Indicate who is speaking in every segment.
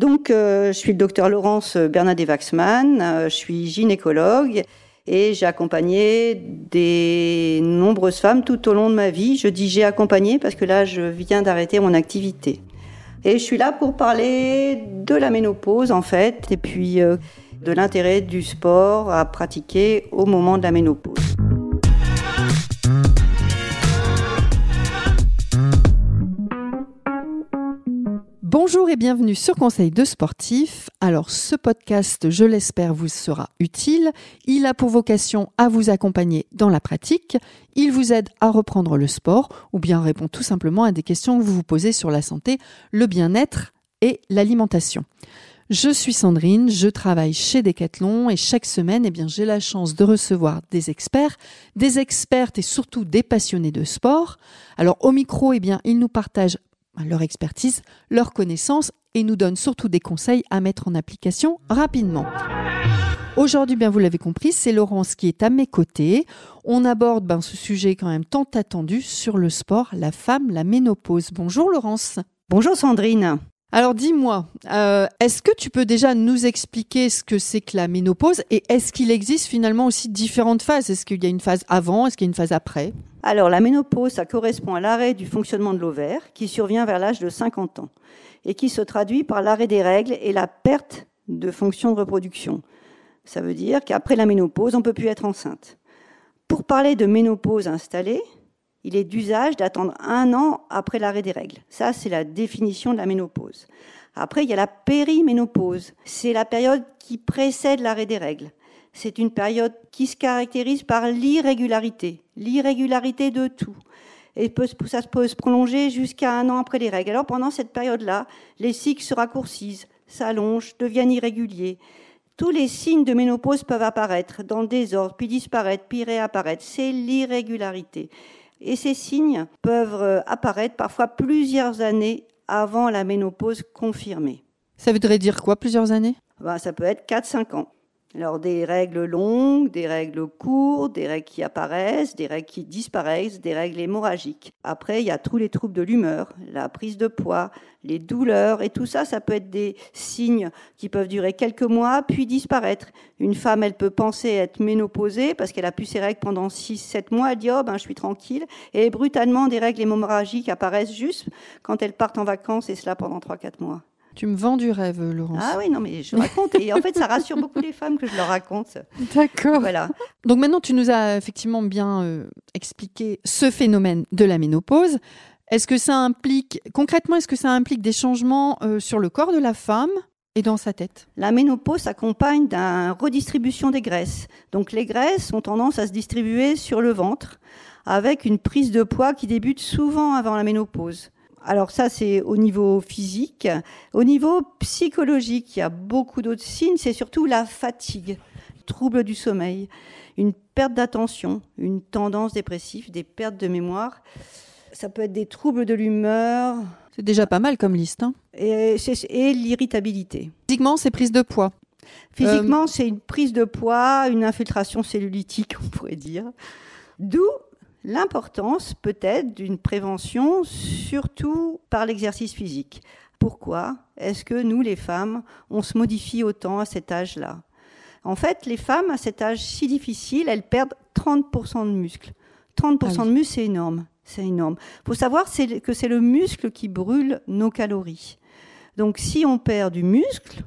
Speaker 1: Donc, euh, je suis le docteur Laurence Bernadette-Waxman, euh, je suis gynécologue et j'ai accompagné des nombreuses femmes tout au long de ma vie. Je dis j'ai accompagné parce que là, je viens d'arrêter mon activité. Et je suis là pour parler de la ménopause, en fait, et puis euh, de l'intérêt du sport à pratiquer au moment de la ménopause.
Speaker 2: Bienvenue sur Conseil de sportif. Alors ce podcast, je l'espère, vous sera utile. Il a pour vocation à vous accompagner dans la pratique. Il vous aide à reprendre le sport ou bien répond tout simplement à des questions que vous vous posez sur la santé, le bien-être et l'alimentation. Je suis Sandrine, je travaille chez Decathlon et chaque semaine, eh bien, j'ai la chance de recevoir des experts, des expertes et surtout des passionnés de sport. Alors au micro, eh bien, ils nous partagent leur expertise, leur connaissance et nous donnent surtout des conseils à mettre en application rapidement. Aujourd'hui, bien vous l'avez compris, c'est Laurence qui est à mes côtés. On aborde ben, ce sujet quand même tant attendu sur le sport, la femme, la ménopause. Bonjour Laurence.
Speaker 1: Bonjour Sandrine.
Speaker 2: Alors dis-moi, euh, est-ce que tu peux déjà nous expliquer ce que c'est que la ménopause et est-ce qu'il existe finalement aussi différentes phases? Est-ce qu'il y a une phase avant? Est-ce qu'il y a une phase après?
Speaker 1: Alors la ménopause, ça correspond à l'arrêt du fonctionnement de l'ovaire qui survient vers l'âge de 50 ans et qui se traduit par l'arrêt des règles et la perte de fonction de reproduction. Ça veut dire qu'après la ménopause, on ne peut plus être enceinte. Pour parler de ménopause installée, il est d'usage d'attendre un an après l'arrêt des règles. Ça, c'est la définition de la ménopause. Après, il y a la périménopause. C'est la période qui précède l'arrêt des règles. C'est une période qui se caractérise par l'irrégularité, l'irrégularité de tout. Et ça peut se prolonger jusqu'à un an après les règles. Alors pendant cette période-là, les cycles se raccourcissent, s'allongent, deviennent irréguliers. Tous les signes de ménopause peuvent apparaître dans le désordre, puis disparaître, puis réapparaître. C'est l'irrégularité. Et ces signes peuvent euh, apparaître parfois plusieurs années avant la ménopause confirmée.
Speaker 2: Ça voudrait dire quoi, plusieurs années?
Speaker 1: Ben, Ça peut être 4-5 ans. Alors des règles longues, des règles courtes, des règles qui apparaissent, des règles qui disparaissent, des règles hémorragiques. Après, il y a tous les troubles de l'humeur, la prise de poids, les douleurs, et tout ça, ça peut être des signes qui peuvent durer quelques mois, puis disparaître. Une femme, elle peut penser être ménopausée parce qu'elle a pu ses règles pendant 6-7 mois, elle dit, oh ben, je suis tranquille, et brutalement, des règles hémorragiques apparaissent juste quand elle part en vacances, et cela pendant 3-4 mois.
Speaker 2: Tu me vends du rêve, Laurence.
Speaker 1: Ah oui, non, mais je raconte. Et en fait, ça rassure beaucoup les femmes que je leur raconte.
Speaker 2: D'accord.
Speaker 1: Voilà.
Speaker 2: Donc maintenant, tu nous as effectivement bien euh, expliqué ce phénomène de la ménopause. Est-ce que ça implique, concrètement, est-ce que ça implique des changements euh, sur le corps de la femme et dans sa tête?
Speaker 1: La ménopause s'accompagne d'une redistribution des graisses. Donc les graisses ont tendance à se distribuer sur le ventre avec une prise de poids qui débute souvent avant la ménopause. Alors ça, c'est au niveau physique. Au niveau psychologique, il y a beaucoup d'autres signes. C'est surtout la fatigue, trouble du sommeil, une perte d'attention, une tendance dépressive, des pertes de mémoire. Ça peut être des troubles de l'humeur.
Speaker 2: C'est déjà pas mal comme liste. Hein
Speaker 1: et, et l'irritabilité.
Speaker 2: Physiquement, c'est prise de poids.
Speaker 1: Physiquement, euh, c'est une prise de poids, une infiltration cellulitique, on pourrait dire. D'où l'importance peut-être d'une prévention, surtout par l'exercice physique. Pourquoi est-ce que nous, les femmes, on se modifie autant à cet âge-là? En fait, les femmes, à cet âge si difficile, elles perdent 30% de muscles. 30% ah de muscles, c'est énorme. C'est énorme. Il faut savoir que c'est le muscle qui brûle nos calories. Donc, si on perd du muscle,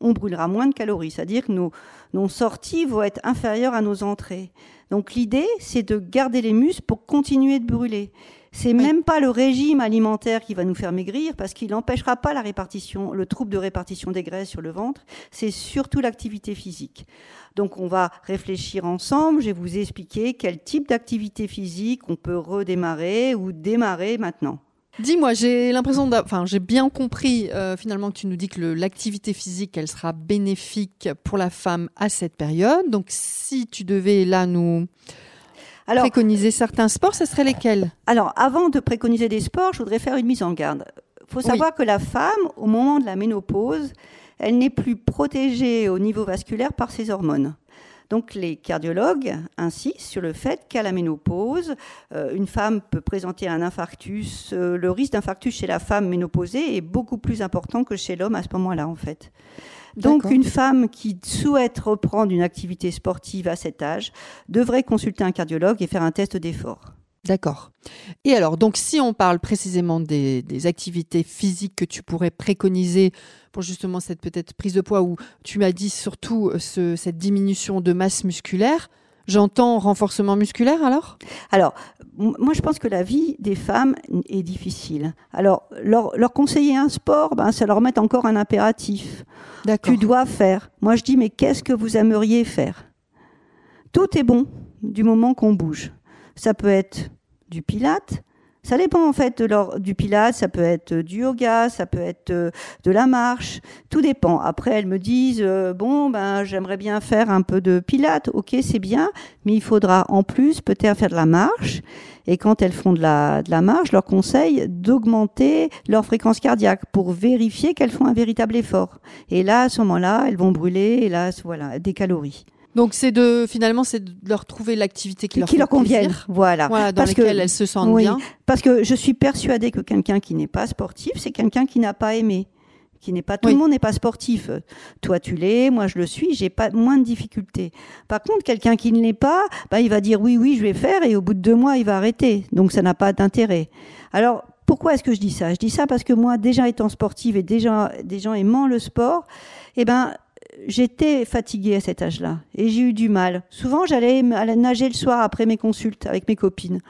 Speaker 1: on brûlera moins de calories. C'est-à-dire que nos, nos sorties vont être inférieures à nos entrées. Donc l'idée, c'est de garder les muscles pour continuer de brûler. C'est même pas le régime alimentaire qui va nous faire maigrir parce qu'il n'empêchera pas la répartition, le trouble de répartition des graisses sur le ventre. C'est surtout l'activité physique. Donc on va réfléchir ensemble. Je vais vous expliquer quel type d'activité physique on peut redémarrer ou démarrer maintenant.
Speaker 2: Dis-moi, j'ai l'impression, enfin, j'ai bien compris euh, finalement que tu nous dis que l'activité physique, elle sera bénéfique pour la femme à cette période. Donc, si tu devais là nous préconiser certains sports, ce serait lesquels?
Speaker 1: Alors, avant de préconiser des sports, je voudrais faire une mise en garde. Il faut savoir que la femme, au moment de la ménopause, elle n'est plus protégée au niveau vasculaire par ses hormones. Donc les cardiologues insistent sur le fait qu'à la ménopause, euh, une femme peut présenter un infarctus. Euh, le risque d'infarctus chez la femme ménopausée est beaucoup plus important que chez l'homme à ce moment-là, en fait. Donc une femme qui souhaite reprendre une activité sportive à cet âge devrait consulter un cardiologue et faire un test d'effort.
Speaker 2: D'accord. Et alors, donc, si on parle précisément des, activités physiques que tu pourrais préconiser pour justement cette peut-être prise de poids, où tu m'as dit surtout euh, cette diminution de masse musculaire, j'entends renforcement musculaire alors?
Speaker 1: Alors, moi je pense que la vie des femmes est difficile. Alors, leur, leur conseiller un sport, ben, ça leur met encore un impératif. Tu dois faire. Moi je dis, mais qu'est-ce que vous aimeriez faire? Tout est bon du moment qu'on bouge. Ça peut être du pilate. Ça dépend en fait de du pilate, ça peut être du yoga, ça peut être euh, de la marche, tout dépend. Après elles me disent euh, bon ben j'aimerais bien faire un peu de pilate, ok c'est bien, mais il faudra en plus peut-être faire de la marche. Et quand elles font de la, de la marche, je leur conseille d'augmenter leur fréquence cardiaque pour vérifier qu'elles font un véritable effort. Et là à ce moment-là elles vont brûler, hélas voilà des calories.
Speaker 2: Donc c'est de finalement c'est de leur trouver l'activité qui,
Speaker 1: qui leur, convienne, voilà,
Speaker 2: voilà dans laquelle elles se sentent bien.
Speaker 1: Parce que je suis persuadée que quelqu'un qui n'est pas sportif, c'est quelqu'un qui n'a pas aimé, qui n'est pas tout le monde n'est pas sportif. Toi tu l'es, moi je le suis, j'ai pas moins de difficultés. Par contre, quelqu'un qui ne l'est pas, bah il va dire oui oui je vais faire et au bout de deux mois il va arrêter. Donc ça n'a pas d'intérêt. Alors pourquoi est-ce que je dis ça? Je dis ça parce que moi déjà étant sportive et déjà des gens aimant le sport, eh ben j'étais fatiguée à cet âge-là et j'ai eu du mal. Souvent, j'allais nager le soir après mes consultes avec mes copines.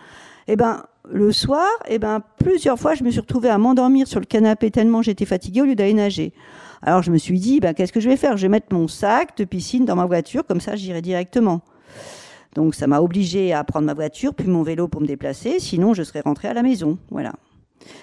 Speaker 1: Et eh ben, le soir, et eh ben, plusieurs fois, je me suis retrouvée à m'endormir sur le canapé tellement j'étais fatiguée au lieu d'aller nager. Alors, je me suis dit, ben, qu'est-ce que je vais faire? Je vais mettre mon sac de piscine dans ma voiture, comme ça, j'irai directement. Donc, ça m'a obligée à prendre ma voiture, puis mon vélo pour me déplacer, sinon je serais rentrée à la maison. Voilà.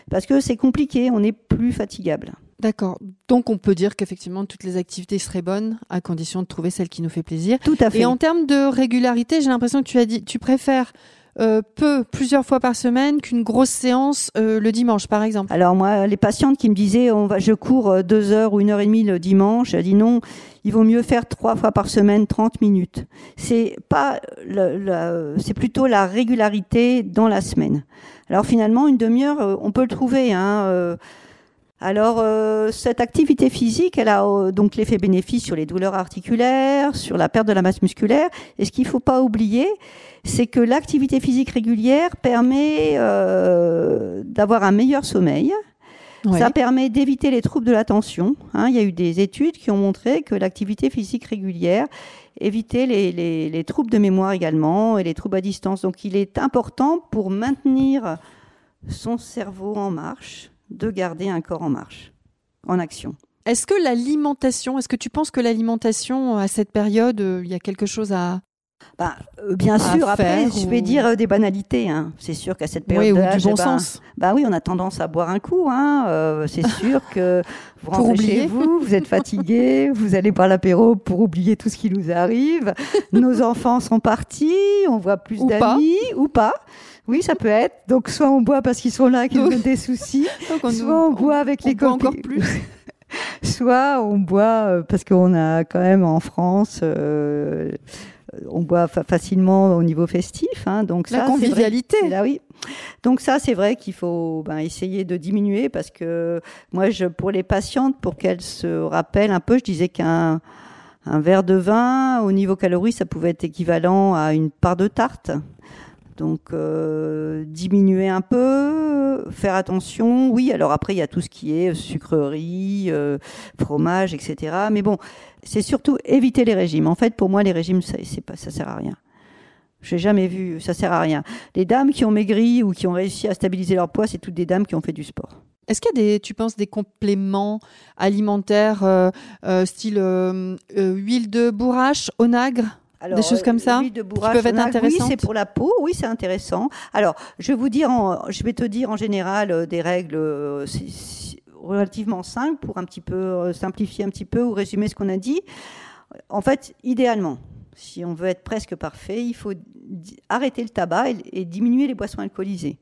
Speaker 1: Parce que c'est compliqué, on est plus fatigable.
Speaker 2: D'accord. Donc on peut dire qu'effectivement toutes les activités seraient bonnes à condition de trouver celle qui nous fait plaisir.
Speaker 1: Tout à fait.
Speaker 2: Et en termes de régularité, j'ai l'impression que tu as dit tu préfères euh, peu, plusieurs fois par semaine qu'une grosse séance euh, le dimanche, par exemple
Speaker 1: Alors moi, les patientes qui me disaient, on va, je cours euh, deux heures ou une heure et demie le dimanche, j'ai dit non, il vaut mieux faire trois fois par semaine 30 minutes. C'est pas, c'est plutôt la régularité dans la semaine. Alors finalement, une demi-heure, on peut le trouver. Hein, alors, euh, cette activité physique, elle a euh, donc l'effet bénéfice sur les douleurs articulaires, sur la perte de la masse musculaire. Et ce qu'il ne faut pas oublier, c'est que l'activité physique régulière permet euh, d'avoir un meilleur sommeil. Ça permet d'éviter les troubles de l'attention. Hein. Il y a eu des études qui ont montré que l'activité physique régulière évitait les, les, les troubles de mémoire également et les troubles à distance. Donc, il est important pour maintenir son cerveau en marche de garder un corps en marche, en action.
Speaker 2: Est-ce que l'alimentation, est-ce que tu penses que l'alimentation à cette période, euh, il y a quelque chose à
Speaker 1: bah, euh, bien sûr, après, je vais dire euh, des banalités. Hein. C'est sûr qu'à cette période
Speaker 2: oui, du bon sens.
Speaker 1: Bah oui, on a tendance à boire un coup. Hein. c'est sûr que vous rentrez chez vous, vous êtes fatigué, vous allez boire l'apéro pour oublier tout ce qui nous arrive. Nos enfants sont partis, on voit plus d'amis ou pas. Oui, ça peut être. Donc, soit on boit parce qu'ils sont là, qu'ils ont des soucis, soit on, boit avec les copines.
Speaker 2: encore plus.
Speaker 1: soit on boit euh, parce qu'on a quand même en France, euh, on boit facilement au niveau festif. Hein, donc
Speaker 2: La convivialité.
Speaker 1: Là, oui. Donc ça, c'est vrai qu'il faut ben, essayer de diminuer parce que moi, je, pour les patientes, pour qu'elles se rappellent un peu, je disais qu'un un verre de vin, au niveau calories, ça pouvait être équivalent à une part de tarte. Donc euh, diminuer un peu, faire attention. Oui, alors après il y a tout ce qui est sucrerie, euh, fromage, etc. Mais bon, c'est surtout éviter les régimes. En fait, pour moi, les régimes, ça, c'est pas, ça sert à rien. J'ai jamais vu, ça sert à rien. Les dames qui ont maigri ou qui ont réussi à stabiliser leur poids, c'est toutes des dames qui ont fait du sport.
Speaker 2: Est-ce qu'il y a des, tu penses, des compléments alimentaires euh, style huile de bourrache, onagre? Des choses comme ça
Speaker 1: de qui peuvent être intéressantes. Oui, c'est pour la peau. Oui, c'est intéressant. Alors, je vais vous dire, je vais te dire en général euh, des règles euh, relativement simples pour un petit peu euh, simplifier un petit peu ou résumer ce qu'on a dit. En fait, idéalement, si on veut être presque parfait, il faut arrêter le tabac et, diminuer les boissons alcoolisées.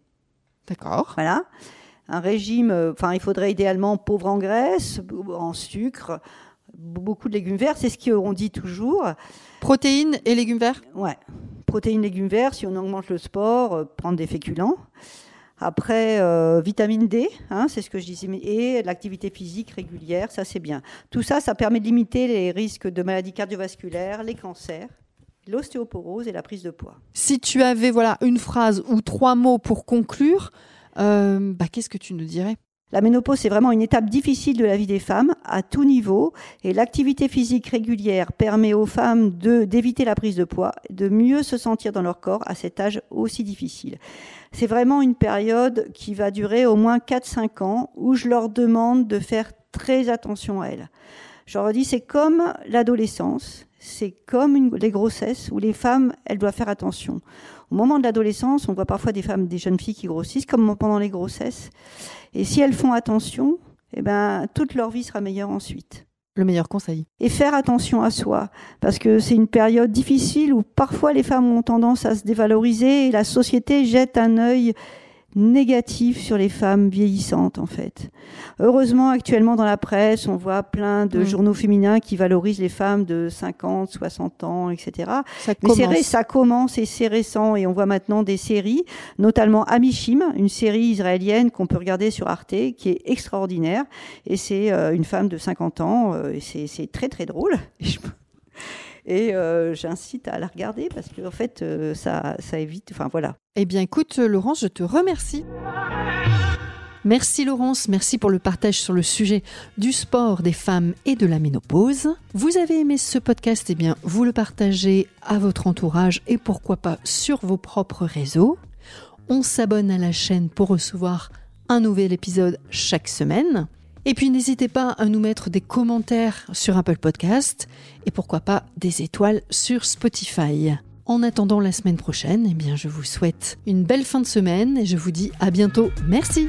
Speaker 2: D'accord.
Speaker 1: Voilà. Un régime, enfin, il faudrait idéalement pauvre en graisse, en sucre, beaucoup de légumes verts, c'est ce qu'on dit toujours.
Speaker 2: Protéines et légumes verts
Speaker 1: Ouais, protéines, légumes verts, si on augmente le sport, euh, prendre des féculents. Après, euh, vitamine D, hein, c'est ce que je disais, et l'activité physique régulière, ça c'est bien. Tout ça, ça permet de limiter les risques de maladies cardiovasculaires, les cancers, l'ostéoporose et la prise de poids.
Speaker 2: Si tu avais voilà une phrase ou trois mots pour conclure, euh, bah, qu'est-ce que tu nous dirais?
Speaker 1: La ménopause, c'est vraiment une étape difficile de la vie des femmes à tout niveau et l'activité physique régulière permet aux femmes d'éviter la prise de poids, de mieux se sentir dans leur corps à cet âge aussi difficile. C'est vraiment une période qui va durer au moins 4-5 ans où je leur demande de faire très attention à elles. Je leur dis, c'est comme l'adolescence, c'est comme les grossesses où les femmes, elles doivent faire attention. Au moment de l'adolescence, on voit parfois des femmes, des jeunes filles qui grossissent, comme pendant les grossesses. Et si elles font attention, eh ben, toute leur vie sera meilleure ensuite.
Speaker 2: Le meilleur conseil.
Speaker 1: Et faire attention à soi, parce que c'est une période difficile où parfois les femmes ont tendance à se dévaloriser et la société jette un œil négatif sur les femmes vieillissantes en fait. Heureusement actuellement dans la presse on voit plein de mm. journaux féminins qui valorisent les femmes de 50, 60 ans, etc.
Speaker 2: Ça Mais
Speaker 1: c'est ça commence et c'est récent et on voit maintenant des séries, notamment Amishim, une série israélienne qu'on peut regarder sur Arte qui est extraordinaire et c'est euh, une femme de 50 ans euh, et c'est très très drôle. Et euh, j'incite à la regarder parce qu'en en fait, euh, ça, ça évite. Enfin, voilà.
Speaker 2: Eh bien, écoute, Laurence, je te remercie. Merci Laurence, merci pour le partage sur le sujet du sport des femmes et de la ménopause. Vous avez aimé ce podcast, eh bien vous le partagez à votre entourage et pourquoi pas sur vos propres réseaux. On s'abonne à la chaîne pour recevoir un nouvel épisode chaque semaine. Et puis n'hésitez pas à nous mettre des commentaires sur Apple Podcast et pourquoi pas des étoiles sur Spotify. En attendant la semaine prochaine, eh bien je vous souhaite une belle fin de semaine et je vous dis à bientôt. Merci.